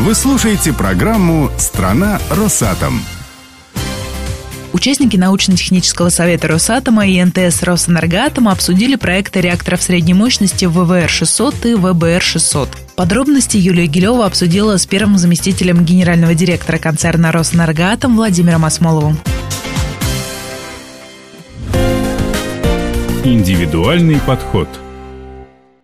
Вы слушаете программу «Страна Росатом». Участники научно-технического совета Росатома и НТС Росэнергоатома обсудили проекты реакторов средней мощности ВВР-600 и ВБР-600. Подробности Юлия Гилева обсудила с первым заместителем генерального директора концерна Росэнергоатом Владимиром Осмоловым. Индивидуальный подход –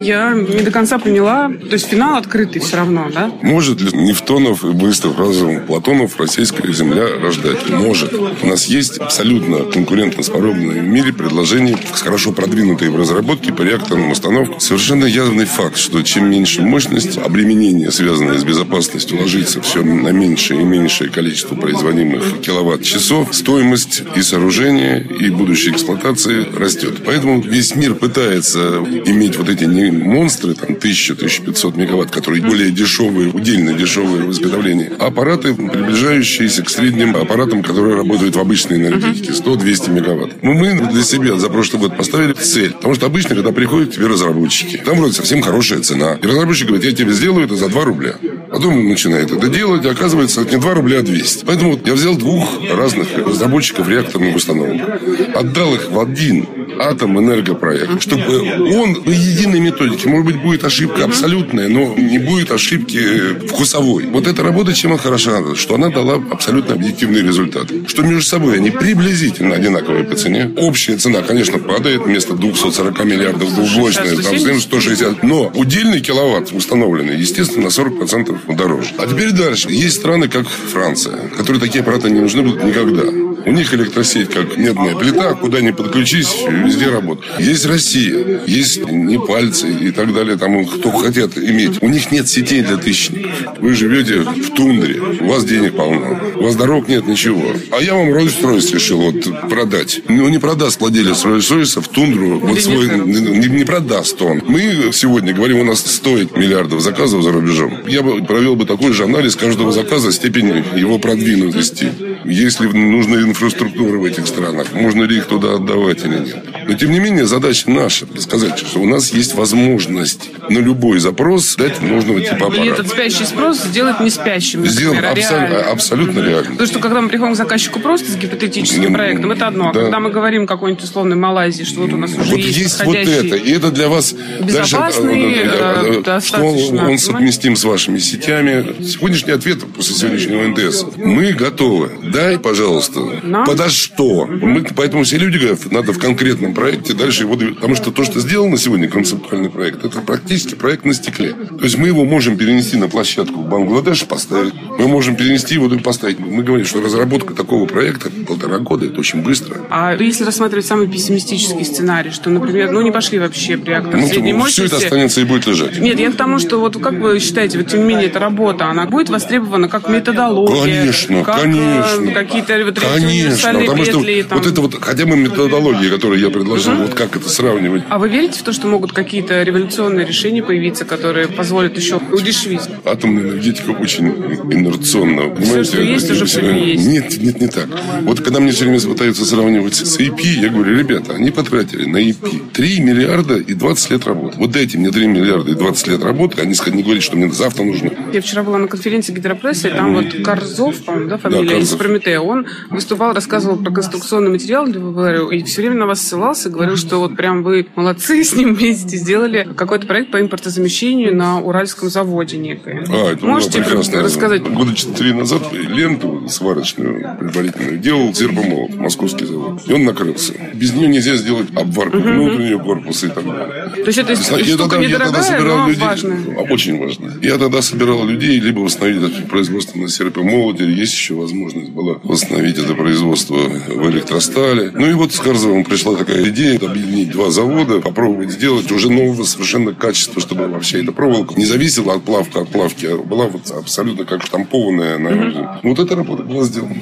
я не до конца поняла. То есть финал открытый все равно, да? Может ли Нефтонов и быстрых разумом Платонов российская земля рождать? Может. У нас есть абсолютно конкурентоспособные в мире предложения, хорошо продвинутые в разработке по реакторным установкам. Совершенно явный факт, что чем меньше мощность, обременение, связанное с безопасностью, ложится все на меньшее и меньшее количество производимых киловатт-часов, стоимость и сооружения, и будущей эксплуатации растет. Поэтому весь мир пытается иметь вот эти монстры, там 1000-1500 мегаватт, которые более дешевые, удельно дешевые в изготовлении, аппараты, приближающиеся к средним аппаратам, которые работают в обычной энергетике, 100-200 мегаватт. Ну, мы для себя за прошлый год поставили цель, потому что обычно, когда приходят к тебе разработчики, там вроде совсем хорошая цена. И разработчик говорит, я тебе сделаю это за 2 рубля. Потом начинает это делать, и оказывается, не 2 рубля, а 200. Поэтому я взял двух разных разработчиков реакторных установок, отдал их в один атом энергопроект, чтобы он по единой методике, может быть, будет ошибка абсолютная, но не будет ошибки вкусовой. Вот эта работа чем она хороша, что она дала абсолютно объективный результат. Что между собой они приблизительно одинаковые по цене. Общая цена, конечно, падает вместо 240 миллиардов двухблочная, там 160. Но удельный киловатт установленный, естественно, на 40% дороже. А теперь дальше. Есть страны, как Франция, которые такие аппараты не нужны будут никогда. У них электросеть как медная плита, куда ни подключись, везде работает. Есть Россия, есть непальцы и так далее, там кто хотят иметь. У них нет сетей для тысячников. Вы живете в тундре, у вас денег полно, у вас дорог нет, ничего. А я вам Rolls-Royce решил вот продать. Ну, не продаст владелец Rolls-Royce в тундру, вот свой, не, не продаст он. Мы сегодня говорим, у нас стоит миллиардов заказов за рубежом. Я бы провел бы такой же анализ каждого заказа, степени его продвинутости. Если нужна инфраструктура в этих странах, можно ли их туда отдавать или нет. Но, тем не менее, задача наша сказать, что у нас есть возможность на любой запрос дать нужного типа аппарата. И этот спящий спрос сделать не спящим. Сделать абсолютно, абсолютно реально. Потому что, когда мы приходим к заказчику просто с гипотетическим проектом, это одно. А да. когда мы говорим какой-нибудь условной Малайзии, что вот у нас уже вот есть, есть вот это. И это для вас безопасный, дальше, э, достаточно. Он, он совместим с вашими сетями. Сегодняшний ответ после сегодняшнего НДС. Мы готовы. Дай, пожалуйста. Нам? Подо что? Угу. Мы, поэтому все люди говорят, надо в конкретном проекте дальше его... Потому что то, что сделано сегодня, концептуальный проект, это практически проект на стекле. То есть мы его можем перенести на площадку в Бангладеш, поставить. Мы можем перенести его и поставить. Мы говорим, что разработка такого проекта полтора года, это очень быстро. А если рассматривать самый пессимистический сценарий, что, например, ну не пошли вообще реактор ну, средней мощности... Все это останется и будет лежать. Нет, я к тому, что вот как вы считаете, вот тем не менее эта работа, она будет востребована как методология? Конечно, как, конечно. Э, какие-то вот конечно, потому что петли, там... вот это вот, хотя бы методология, которую я предложил, угу. вот как это сравнивать. А вы верите в то, что могут какие-то революционные решения появиться, которые позволят еще удешевить? Атомная энергетика очень инерционна. Все, что есть, уже все есть. Нет, нет, не так. Вот когда мне все время пытаются сравнивать с EP, я говорю, ребята, они потратили на EP 3 миллиарда и 20 лет работы. Вот дайте мне 3 миллиарда и 20 лет работы, они не говорят, что мне завтра нужно. Я вчера была на конференции гидропрессы, и там вот Корзов, по-моему, да, фамилия, да, из Прометея, он выступал, рассказывал про конструкционный материал для ВВР, и все время на вас ссылался, говорил, что вот прям вы молодцы с ним вместе, сделали какой-то проект по импортозамещению на Уральском заводе некое. А, это Можете прекрасно. рассказать? Года четыре назад ленту сварочную предварительную делал Зербомолот, московский завод. И он накрылся. Без нее нельзя сделать обварку uh-huh. внутреннего корпуса и так далее. То есть это я штука тогда, недорогая, я тогда собирал но людей, важная. Очень важно. Я тогда собирал людей, либо восстановить производство на серпомолоте, есть еще возможность была восстановить это производство в электростале. Ну и вот с Карзовым пришла такая идея объединить два завода, попробовать сделать уже нового совершенно качества, чтобы вообще эта проволока не зависела от плавка от плавки, а была вот абсолютно как штампованная. На... Mm-hmm. Вот эта работа была сделана.